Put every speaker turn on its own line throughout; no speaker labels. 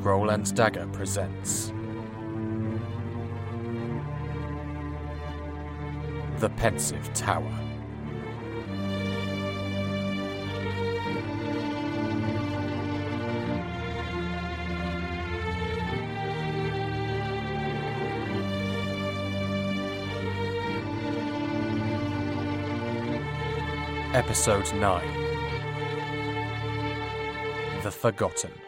Scroll and Dagger presents The Pensive Tower. Episode 9 The Forgotten.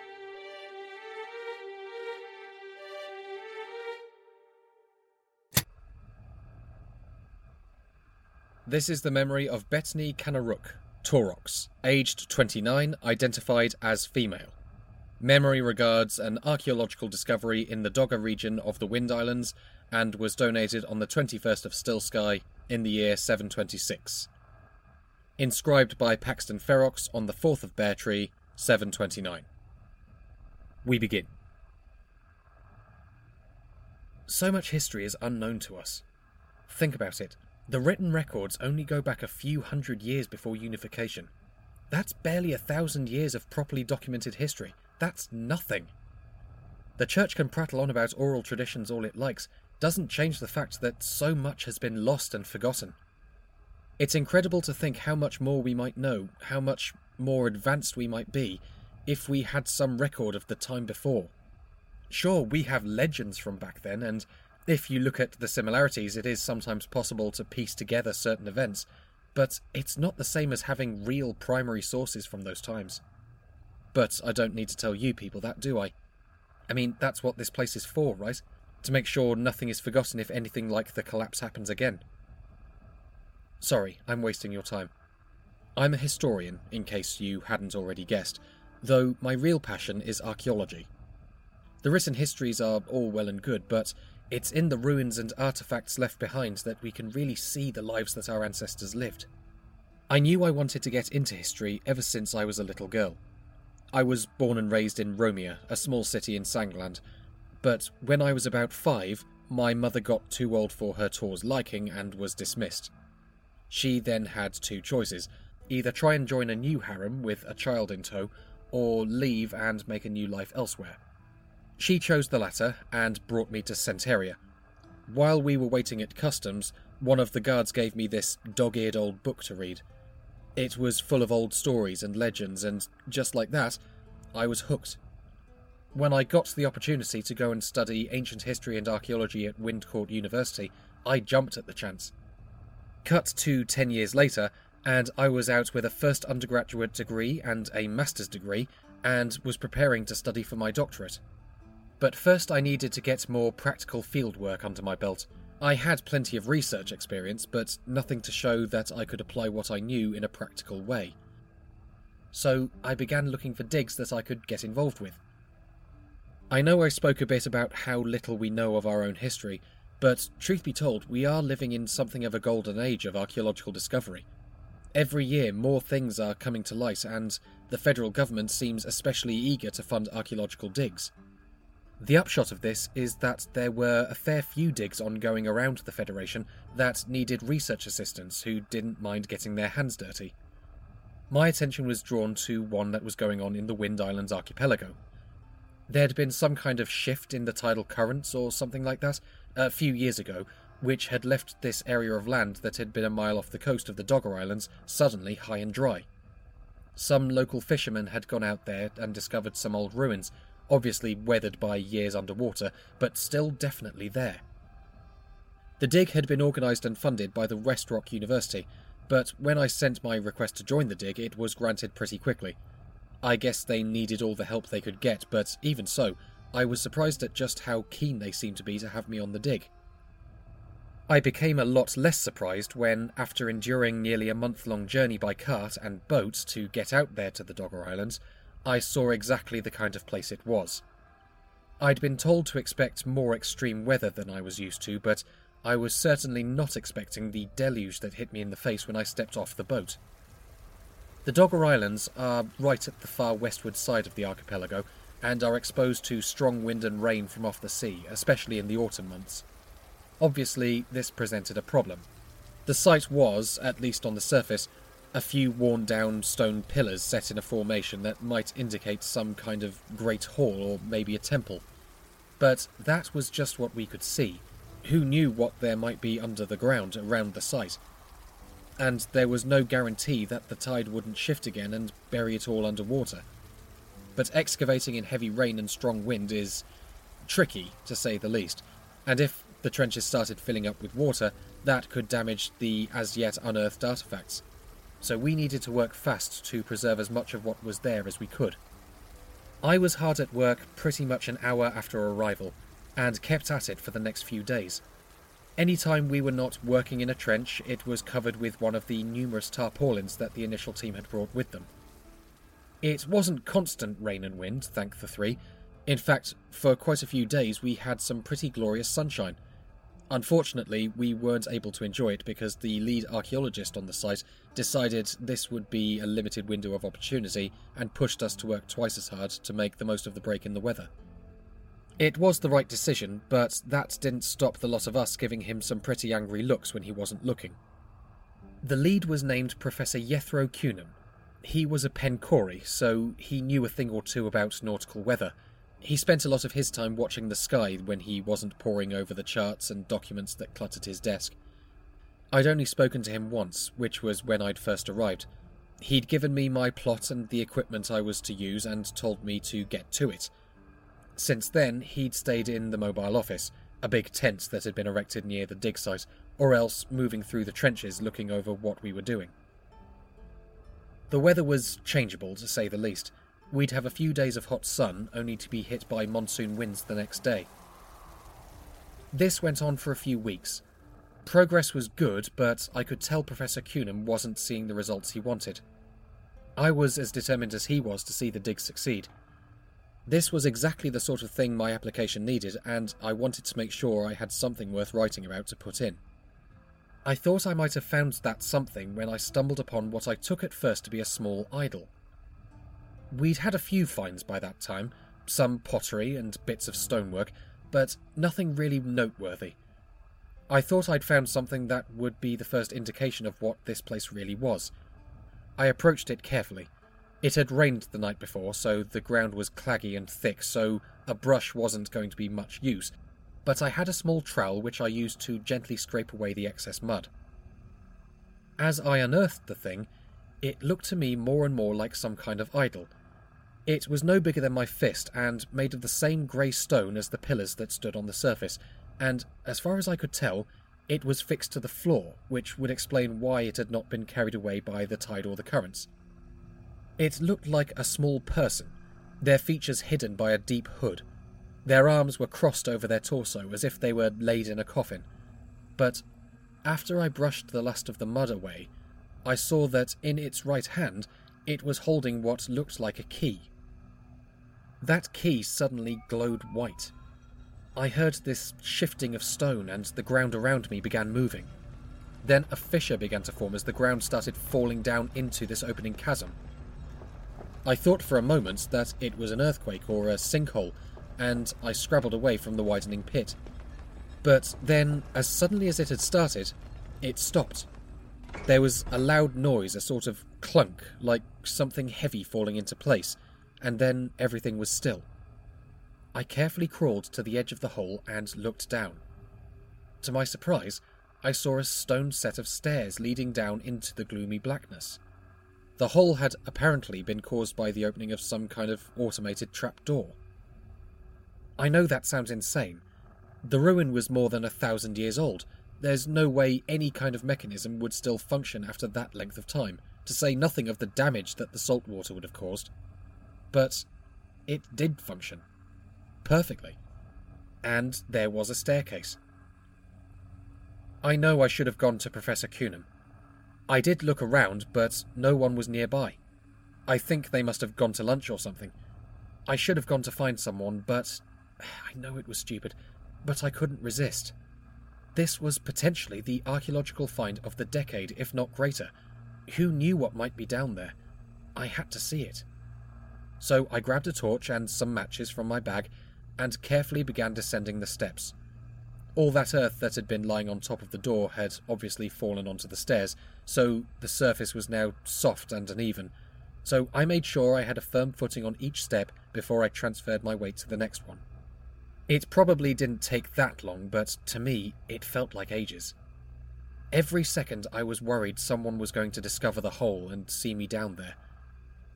This is the memory of Betny Kanarook, Taurox, aged 29, identified as female. Memory regards an archaeological discovery in the Dogr region of the Wind Islands and was donated on the 21st of Still Sky in the year 726. Inscribed by Paxton Ferox on the 4th of Bear Tree, 729. We begin. So much history is unknown to us. Think about it. The written records only go back a few hundred years before unification. That's barely a thousand years of properly documented history. That's nothing. The church can prattle on about oral traditions all it likes, doesn't change the fact that so much has been lost and forgotten. It's incredible to think how much more we might know, how much more advanced we might be, if we had some record of the time before. Sure, we have legends from back then, and if you look at the similarities, it is sometimes possible to piece together certain events, but it's not the same as having real primary sources from those times. But I don't need to tell you people that, do I? I mean, that's what this place is for, right? To make sure nothing is forgotten if anything like the collapse happens again. Sorry, I'm wasting your time. I'm a historian, in case you hadn't already guessed, though my real passion is archaeology. The written histories are all well and good, but it's in the ruins and artifacts left behind that we can really see the lives that our ancestors lived. I knew I wanted to get into history ever since I was a little girl. I was born and raised in Romea, a small city in Sangland, but when I was about five, my mother got too old for her tour's liking and was dismissed. She then had two choices either try and join a new harem with a child in tow, or leave and make a new life elsewhere. She chose the latter and brought me to Centeria. While we were waiting at customs, one of the guards gave me this dog eared old book to read. It was full of old stories and legends, and just like that, I was hooked. When I got the opportunity to go and study ancient history and archaeology at Windcourt University, I jumped at the chance. Cut to 10 years later, and I was out with a first undergraduate degree and a master's degree, and was preparing to study for my doctorate. But first, I needed to get more practical field work under my belt. I had plenty of research experience, but nothing to show that I could apply what I knew in a practical way. So I began looking for digs that I could get involved with. I know I spoke a bit about how little we know of our own history, but truth be told, we are living in something of a golden age of archaeological discovery. Every year, more things are coming to light, and the federal government seems especially eager to fund archaeological digs. The upshot of this is that there were a fair few digs ongoing around the Federation that needed research assistants who didn't mind getting their hands dirty. My attention was drawn to one that was going on in the Wind Islands archipelago. There'd been some kind of shift in the tidal currents or something like that a few years ago, which had left this area of land that had been a mile off the coast of the Dogr Islands suddenly high and dry. Some local fishermen had gone out there and discovered some old ruins, obviously weathered by years underwater, but still definitely there. The dig had been organised and funded by the West Rock University, but when I sent my request to join the dig, it was granted pretty quickly. I guess they needed all the help they could get, but even so, I was surprised at just how keen they seemed to be to have me on the dig. I became a lot less surprised when, after enduring nearly a month long journey by cart and boat to get out there to the Dogr Islands, I saw exactly the kind of place it was. I'd been told to expect more extreme weather than I was used to, but I was certainly not expecting the deluge that hit me in the face when I stepped off the boat. The Dogr Islands are right at the far westward side of the archipelago and are exposed to strong wind and rain from off the sea, especially in the autumn months. Obviously, this presented a problem. The site was, at least on the surface, a few worn down stone pillars set in a formation that might indicate some kind of great hall or maybe a temple. But that was just what we could see. Who knew what there might be under the ground around the site? And there was no guarantee that the tide wouldn't shift again and bury it all underwater. But excavating in heavy rain and strong wind is tricky, to say the least, and if the trenches started filling up with water, that could damage the as yet unearthed artifacts. So we needed to work fast to preserve as much of what was there as we could. I was hard at work pretty much an hour after arrival, and kept at it for the next few days. Any time we were not working in a trench, it was covered with one of the numerous tarpaulins that the initial team had brought with them. It wasn't constant rain and wind, thank the three. In fact, for quite a few days we had some pretty glorious sunshine. Unfortunately, we weren't able to enjoy it because the lead archaeologist on the site decided this would be a limited window of opportunity and pushed us to work twice as hard to make the most of the break in the weather. It was the right decision, but that didn't stop the lot of us giving him some pretty angry looks when he wasn't looking. The lead was named Professor Yethro Cunham. He was a Pencori, so he knew a thing or two about nautical weather. He spent a lot of his time watching the sky when he wasn't poring over the charts and documents that cluttered his desk. I'd only spoken to him once, which was when I'd first arrived. He'd given me my plot and the equipment I was to use and told me to get to it. Since then, he'd stayed in the mobile office, a big tent that had been erected near the dig site, or else moving through the trenches looking over what we were doing. The weather was changeable, to say the least. We'd have a few days of hot sun, only to be hit by monsoon winds the next day. This went on for a few weeks. Progress was good, but I could tell Professor Cunham wasn't seeing the results he wanted. I was as determined as he was to see the dig succeed. This was exactly the sort of thing my application needed, and I wanted to make sure I had something worth writing about to put in. I thought I might have found that something when I stumbled upon what I took at first to be a small idol. We'd had a few finds by that time, some pottery and bits of stonework, but nothing really noteworthy. I thought I'd found something that would be the first indication of what this place really was. I approached it carefully. It had rained the night before, so the ground was claggy and thick, so a brush wasn't going to be much use, but I had a small trowel which I used to gently scrape away the excess mud. As I unearthed the thing, it looked to me more and more like some kind of idol. It was no bigger than my fist and made of the same grey stone as the pillars that stood on the surface, and, as far as I could tell, it was fixed to the floor, which would explain why it had not been carried away by the tide or the currents. It looked like a small person, their features hidden by a deep hood. Their arms were crossed over their torso as if they were laid in a coffin. But after I brushed the last of the mud away, I saw that in its right hand it was holding what looked like a key. That key suddenly glowed white. I heard this shifting of stone, and the ground around me began moving. Then a fissure began to form as the ground started falling down into this opening chasm. I thought for a moment that it was an earthquake or a sinkhole, and I scrabbled away from the widening pit. But then, as suddenly as it had started, it stopped. There was a loud noise, a sort of clunk, like something heavy falling into place, and then everything was still. I carefully crawled to the edge of the hole and looked down. To my surprise, I saw a stone set of stairs leading down into the gloomy blackness. The hole had apparently been caused by the opening of some kind of automated trapdoor. I know that sounds insane. The ruin was more than a thousand years old. There's no way any kind of mechanism would still function after that length of time, to say nothing of the damage that the salt water would have caused. But it did function. Perfectly. And there was a staircase. I know I should have gone to Professor Cunham. I did look around, but no one was nearby. I think they must have gone to lunch or something. I should have gone to find someone, but I know it was stupid, but I couldn't resist. This was potentially the archaeological find of the decade, if not greater. Who knew what might be down there? I had to see it. So I grabbed a torch and some matches from my bag and carefully began descending the steps. All that earth that had been lying on top of the door had obviously fallen onto the stairs, so the surface was now soft and uneven. So I made sure I had a firm footing on each step before I transferred my weight to the next one. It probably didn't take that long, but to me, it felt like ages. Every second I was worried someone was going to discover the hole and see me down there.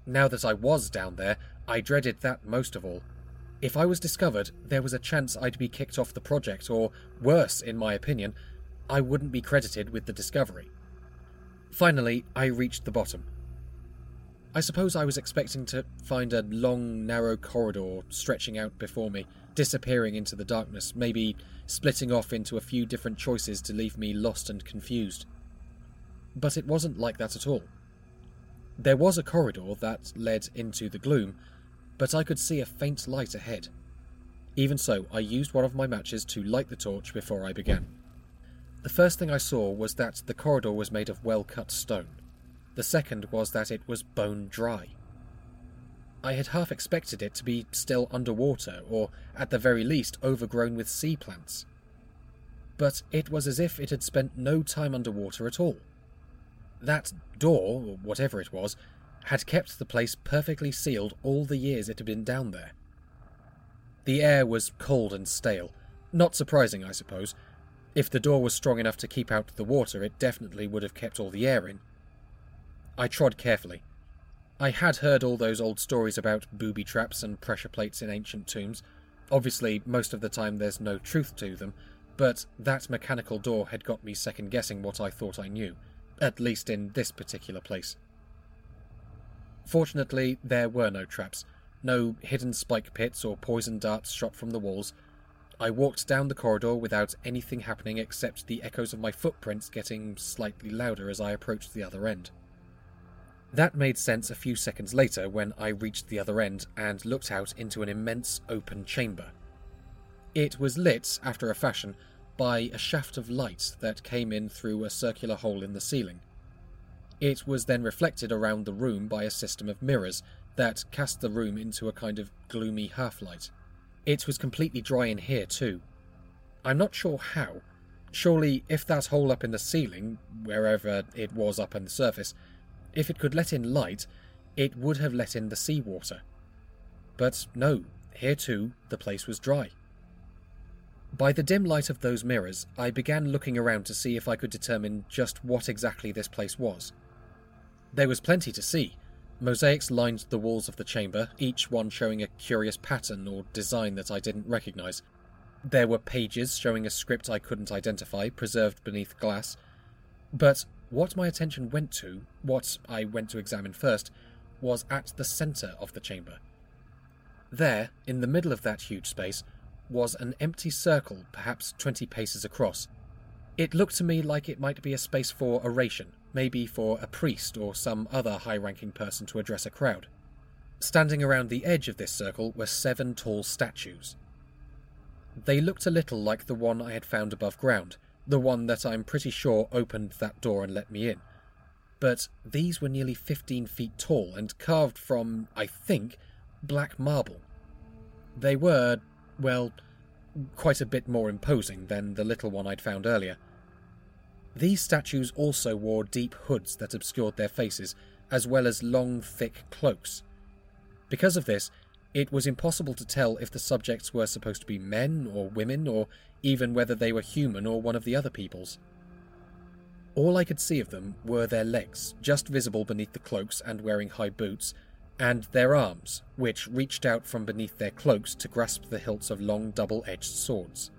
Now that I was down there, I dreaded that most of all. If I was discovered, there was a chance I'd be kicked off the project, or worse, in my opinion, I wouldn't be credited with the discovery. Finally, I reached the bottom. I suppose I was expecting to find a long, narrow corridor stretching out before me, disappearing into the darkness, maybe splitting off into a few different choices to leave me lost and confused. But it wasn't like that at all. There was a corridor that led into the gloom, but I could see a faint light ahead. Even so, I used one of my matches to light the torch before I began. The first thing I saw was that the corridor was made of well cut stone. The second was that it was bone dry. I had half expected it to be still underwater, or at the very least overgrown with sea plants. But it was as if it had spent no time underwater at all. That door, or whatever it was, had kept the place perfectly sealed all the years it had been down there. The air was cold and stale. Not surprising, I suppose. If the door was strong enough to keep out the water, it definitely would have kept all the air in. I trod carefully. I had heard all those old stories about booby traps and pressure plates in ancient tombs. Obviously, most of the time there's no truth to them, but that mechanical door had got me second guessing what I thought I knew, at least in this particular place. Fortunately, there were no traps, no hidden spike pits or poison darts shot from the walls. I walked down the corridor without anything happening except the echoes of my footprints getting slightly louder as I approached the other end. That made sense a few seconds later when I reached the other end and looked out into an immense open chamber. It was lit, after a fashion, by a shaft of light that came in through a circular hole in the ceiling. It was then reflected around the room by a system of mirrors that cast the room into a kind of gloomy half light. It was completely dry in here, too. I'm not sure how. Surely, if that hole up in the ceiling, wherever it was up on the surface, if it could let in light, it would have let in the seawater. But no, here too, the place was dry. By the dim light of those mirrors, I began looking around to see if I could determine just what exactly this place was. There was plenty to see. Mosaics lined the walls of the chamber, each one showing a curious pattern or design that I didn't recognize. There were pages showing a script I couldn't identify, preserved beneath glass. But what my attention went to, what I went to examine first, was at the centre of the chamber. There, in the middle of that huge space, was an empty circle, perhaps twenty paces across. It looked to me like it might be a space for oration, maybe for a priest or some other high ranking person to address a crowd. Standing around the edge of this circle were seven tall statues. They looked a little like the one I had found above ground, the one that I'm pretty sure opened that door and let me in. But these were nearly 15 feet tall and carved from, I think, black marble. They were, well, quite a bit more imposing than the little one I'd found earlier. These statues also wore deep hoods that obscured their faces, as well as long, thick cloaks. Because of this, it was impossible to tell if the subjects were supposed to be men or women, or even whether they were human or one of the other peoples. All I could see of them were their legs, just visible beneath the cloaks and wearing high boots, and their arms, which reached out from beneath their cloaks to grasp the hilts of long double edged swords.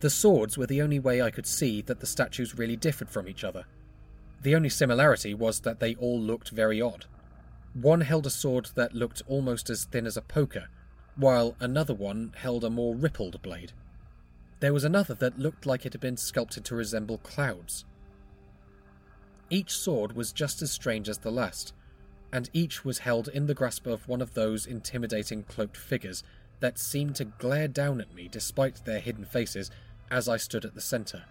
The swords were the only way I could see that the statues really differed from each other. The only similarity was that they all looked very odd. One held a sword that looked almost as thin as a poker, while another one held a more rippled blade. There was another that looked like it had been sculpted to resemble clouds. Each sword was just as strange as the last, and each was held in the grasp of one of those intimidating cloaked figures that seemed to glare down at me despite their hidden faces as I stood at the centre.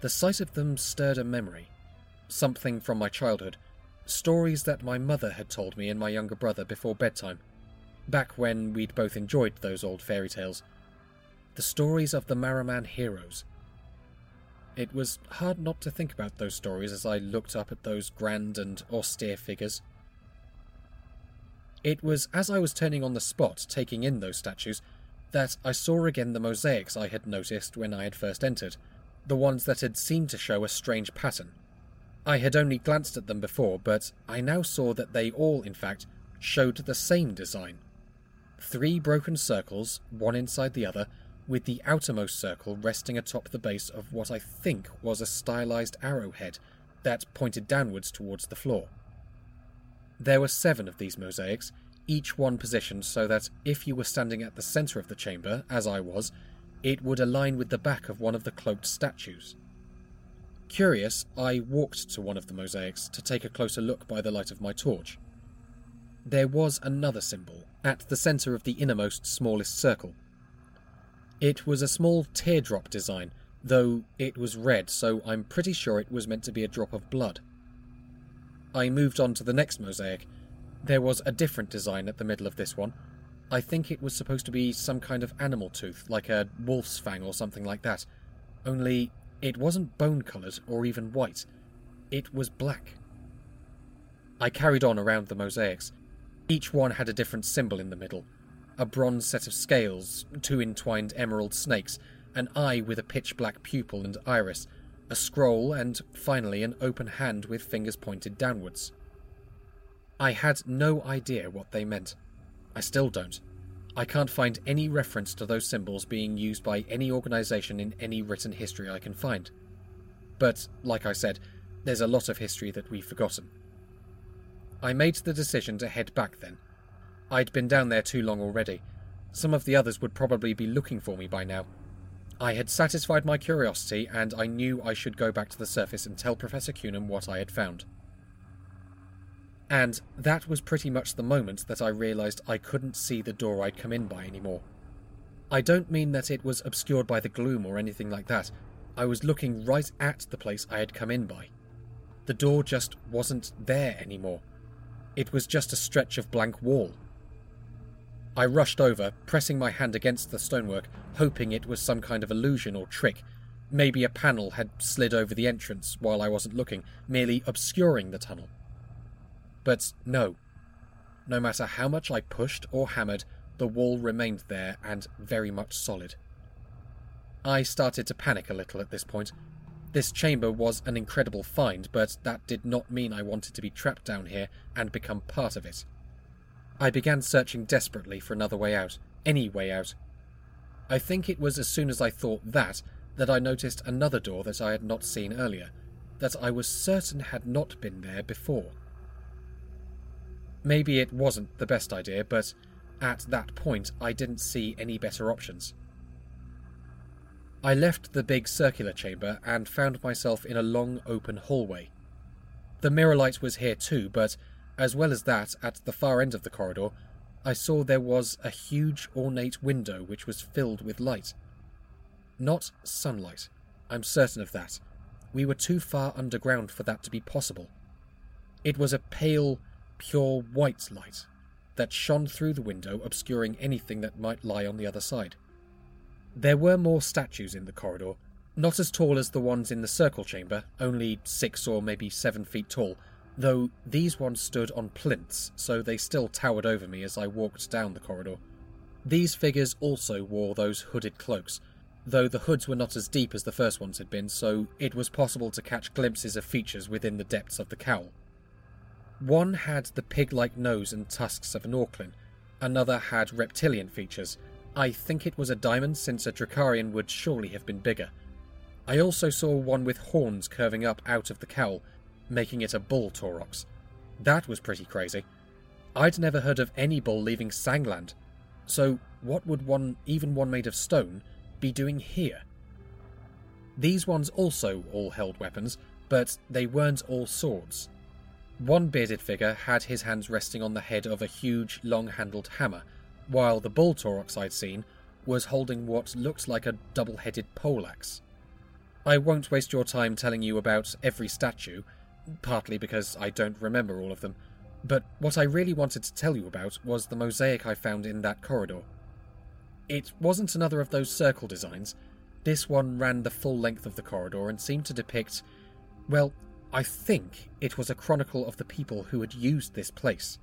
The sight of them stirred a memory, something from my childhood, stories that my mother had told me and my younger brother before bedtime, back when we'd both enjoyed those old fairy tales. the stories of the Maraman heroes. It was hard not to think about those stories as I looked up at those grand and austere figures. It was as I was turning on the spot, taking in those statues, that I saw again the mosaics I had noticed when I had first entered, the ones that had seemed to show a strange pattern. I had only glanced at them before, but I now saw that they all, in fact, showed the same design. Three broken circles, one inside the other, with the outermost circle resting atop the base of what I think was a stylized arrowhead that pointed downwards towards the floor. There were seven of these mosaics, each one positioned so that if you were standing at the centre of the chamber, as I was, it would align with the back of one of the cloaked statues. Curious, I walked to one of the mosaics to take a closer look by the light of my torch. There was another symbol at the centre of the innermost smallest circle. It was a small teardrop design, though it was red, so I'm pretty sure it was meant to be a drop of blood. I moved on to the next mosaic. There was a different design at the middle of this one. I think it was supposed to be some kind of animal tooth, like a wolf's fang or something like that. Only it wasn't bone coloured or even white. It was black. I carried on around the mosaics. Each one had a different symbol in the middle a bronze set of scales, two entwined emerald snakes, an eye with a pitch black pupil and iris, a scroll, and finally an open hand with fingers pointed downwards. I had no idea what they meant. I still don't. I can't find any reference to those symbols being used by any organisation in any written history I can find. But, like I said, there's a lot of history that we've forgotten. I made the decision to head back then. I'd been down there too long already. Some of the others would probably be looking for me by now. I had satisfied my curiosity, and I knew I should go back to the surface and tell Professor Cunham what I had found. And that was pretty much the moment that I realised I couldn't see the door I'd come in by anymore. I don't mean that it was obscured by the gloom or anything like that. I was looking right at the place I had come in by. The door just wasn't there anymore. It was just a stretch of blank wall. I rushed over, pressing my hand against the stonework, hoping it was some kind of illusion or trick. Maybe a panel had slid over the entrance while I wasn't looking, merely obscuring the tunnel. But no. No matter how much I pushed or hammered, the wall remained there and very much solid. I started to panic a little at this point. This chamber was an incredible find, but that did not mean I wanted to be trapped down here and become part of it. I began searching desperately for another way out, any way out. I think it was as soon as I thought that that I noticed another door that I had not seen earlier, that I was certain had not been there before. Maybe it wasn't the best idea, but at that point I didn't see any better options. I left the big circular chamber and found myself in a long open hallway. The mirror light was here too, but as well as that, at the far end of the corridor, I saw there was a huge ornate window which was filled with light. Not sunlight, I'm certain of that. We were too far underground for that to be possible. It was a pale, pure white light that shone through the window, obscuring anything that might lie on the other side. There were more statues in the corridor, not as tall as the ones in the circle chamber, only six or maybe seven feet tall, though these ones stood on plinths, so they still towered over me as I walked down the corridor. These figures also wore those hooded cloaks, though the hoods were not as deep as the first ones had been, so it was possible to catch glimpses of features within the depths of the cowl. One had the pig like nose and tusks of an Orclin, another had reptilian features. I think it was a diamond, since a Drakarian would surely have been bigger. I also saw one with horns curving up out of the cowl, making it a bull Taurox. That was pretty crazy. I'd never heard of any bull leaving Sangland. So, what would one, even one made of stone, be doing here? These ones also all held weapons, but they weren't all swords. One bearded figure had his hands resting on the head of a huge, long handled hammer, while the bull Taurox I'd seen was holding what looked like a double headed poleaxe. I won't waste your time telling you about every statue, partly because I don't remember all of them. But what I really wanted to tell you about was the mosaic I found in that corridor. It wasn't another of those circle designs. This one ran the full length of the corridor and seemed to depict, well, I think it was a chronicle of the people who had used this place.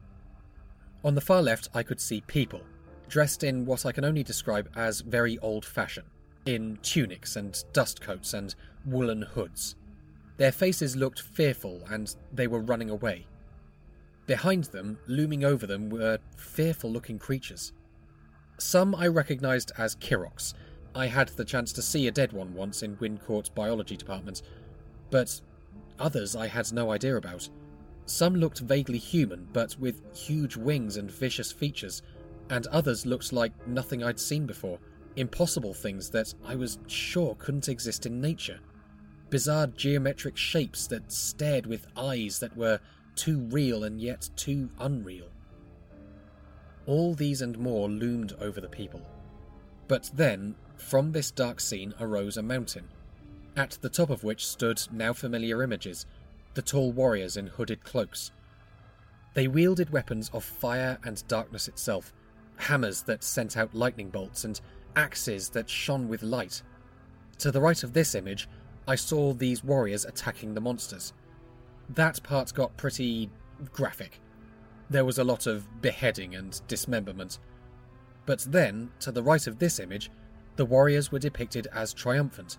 On the far left, I could see people, dressed in what I can only describe as very old fashioned, in tunics and dust coats and woolen hoods. Their faces looked fearful and they were running away. Behind them, looming over them, were fearful looking creatures. Some I recognised as Kiroks. I had the chance to see a dead one once in Wyncourt's biology department, but others I had no idea about. Some looked vaguely human, but with huge wings and vicious features, and others looked like nothing I'd seen before impossible things that I was sure couldn't exist in nature. Bizarre geometric shapes that stared with eyes that were too real and yet too unreal. All these and more loomed over the people. But then, from this dark scene arose a mountain, at the top of which stood now familiar images the tall warriors in hooded cloaks. They wielded weapons of fire and darkness itself, hammers that sent out lightning bolts and axes that shone with light. To the right of this image, I saw these warriors attacking the monsters. That part got pretty graphic. There was a lot of beheading and dismemberment. But then, to the right of this image, the warriors were depicted as triumphant,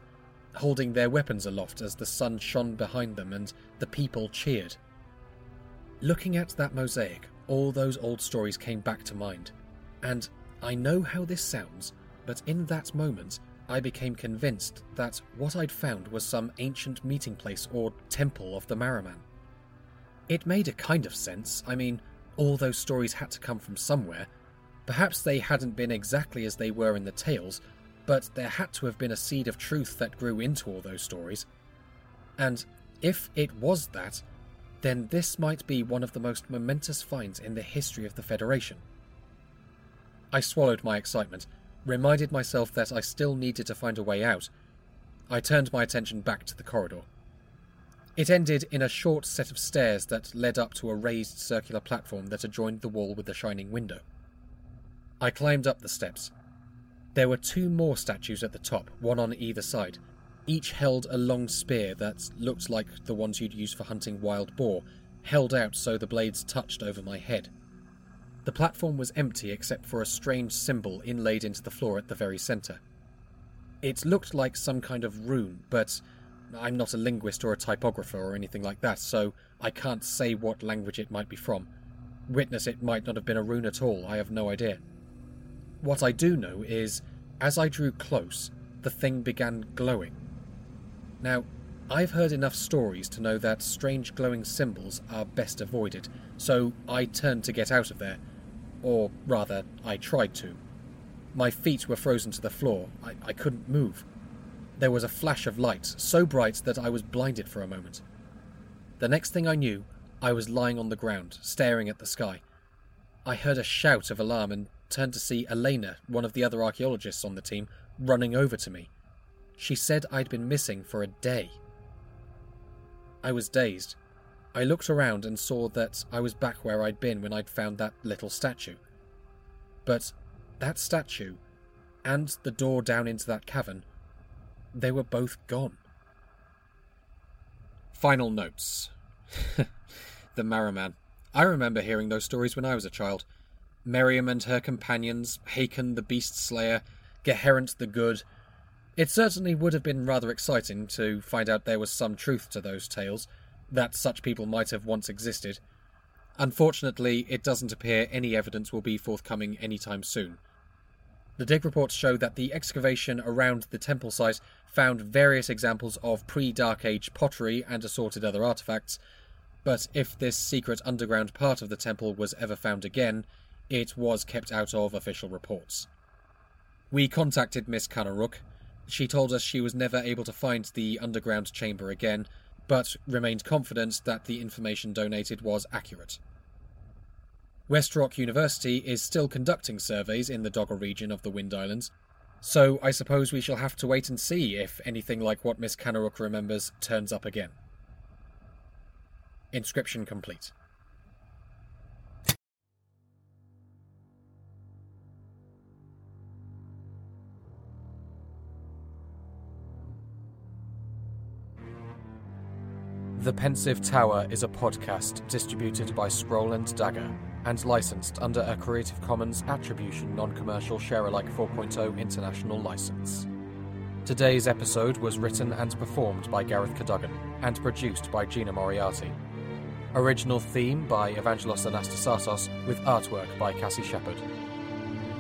holding their weapons aloft as the sun shone behind them and the people cheered. Looking at that mosaic, all those old stories came back to mind. And I know how this sounds, but in that moment, I became convinced that what I'd found was some ancient meeting place or temple of the Maraman. It made a kind of sense. I mean, all those stories had to come from somewhere. Perhaps they hadn't been exactly as they were in the tales, but there had to have been a seed of truth that grew into all those stories. And if it was that, then this might be one of the most momentous finds in the history of the Federation. I swallowed my excitement, reminded myself that I still needed to find a way out. I turned my attention back to the corridor. It ended in a short set of stairs that led up to a raised circular platform that adjoined the wall with the shining window. I climbed up the steps. There were two more statues at the top, one on either side. Each held a long spear that looked like the ones you'd use for hunting wild boar, held out so the blades touched over my head. The platform was empty except for a strange symbol inlaid into the floor at the very centre. It looked like some kind of rune, but I'm not a linguist or a typographer or anything like that, so I can't say what language it might be from. Witness it might not have been a rune at all, I have no idea. What I do know is, as I drew close, the thing began glowing. Now, I've heard enough stories to know that strange glowing symbols are best avoided, so I turned to get out of there or rather, I tried to. My feet were frozen to the floor. I, I couldn't move. There was a flash of light, so bright that I was blinded for a moment. The next thing I knew, I was lying on the ground, staring at the sky. I heard a shout of alarm and turned to see Elena, one of the other archaeologists on the team, running over to me. She said I'd been missing for a day. I was dazed. I looked around and saw that I was back where I'd been when I'd found that little statue. But that statue and the door down into that cavern, they were both gone. Final notes. the Maraman. I remember hearing those stories when I was a child. Miriam and her companions, Haken the Beast Slayer, Geherent the Good. It certainly would have been rather exciting to find out there was some truth to those tales that such people might have once existed. Unfortunately, it doesn't appear any evidence will be forthcoming anytime soon. The dig reports show that the excavation around the temple site found various examples of pre Dark Age pottery and assorted other artifacts, but if this secret underground part of the temple was ever found again, it was kept out of official reports. We contacted Miss Kanarook. She told us she was never able to find the underground chamber again, but remained confident that the information donated was accurate. West Rock University is still conducting surveys in the Dogr region of the Wind Islands, so I suppose we shall have to wait and see if anything like what Miss Kanarook remembers turns up again. Inscription complete.
The Pensive Tower is a podcast distributed by Scroll and Dagger and licensed under a Creative Commons Attribution Non Commercial Sharealike 4.0 International License. Today's episode was written and performed by Gareth Cadogan and produced by Gina Moriarty. Original theme by Evangelos Anastassatos with artwork by Cassie Shepherd.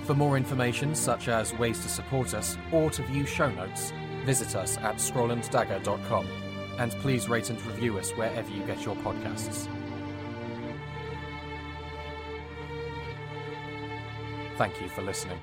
For more information, such as ways to support us or to view show notes, visit us at scrollanddagger.com and please rate and review us wherever you get your podcasts. Thank you for listening.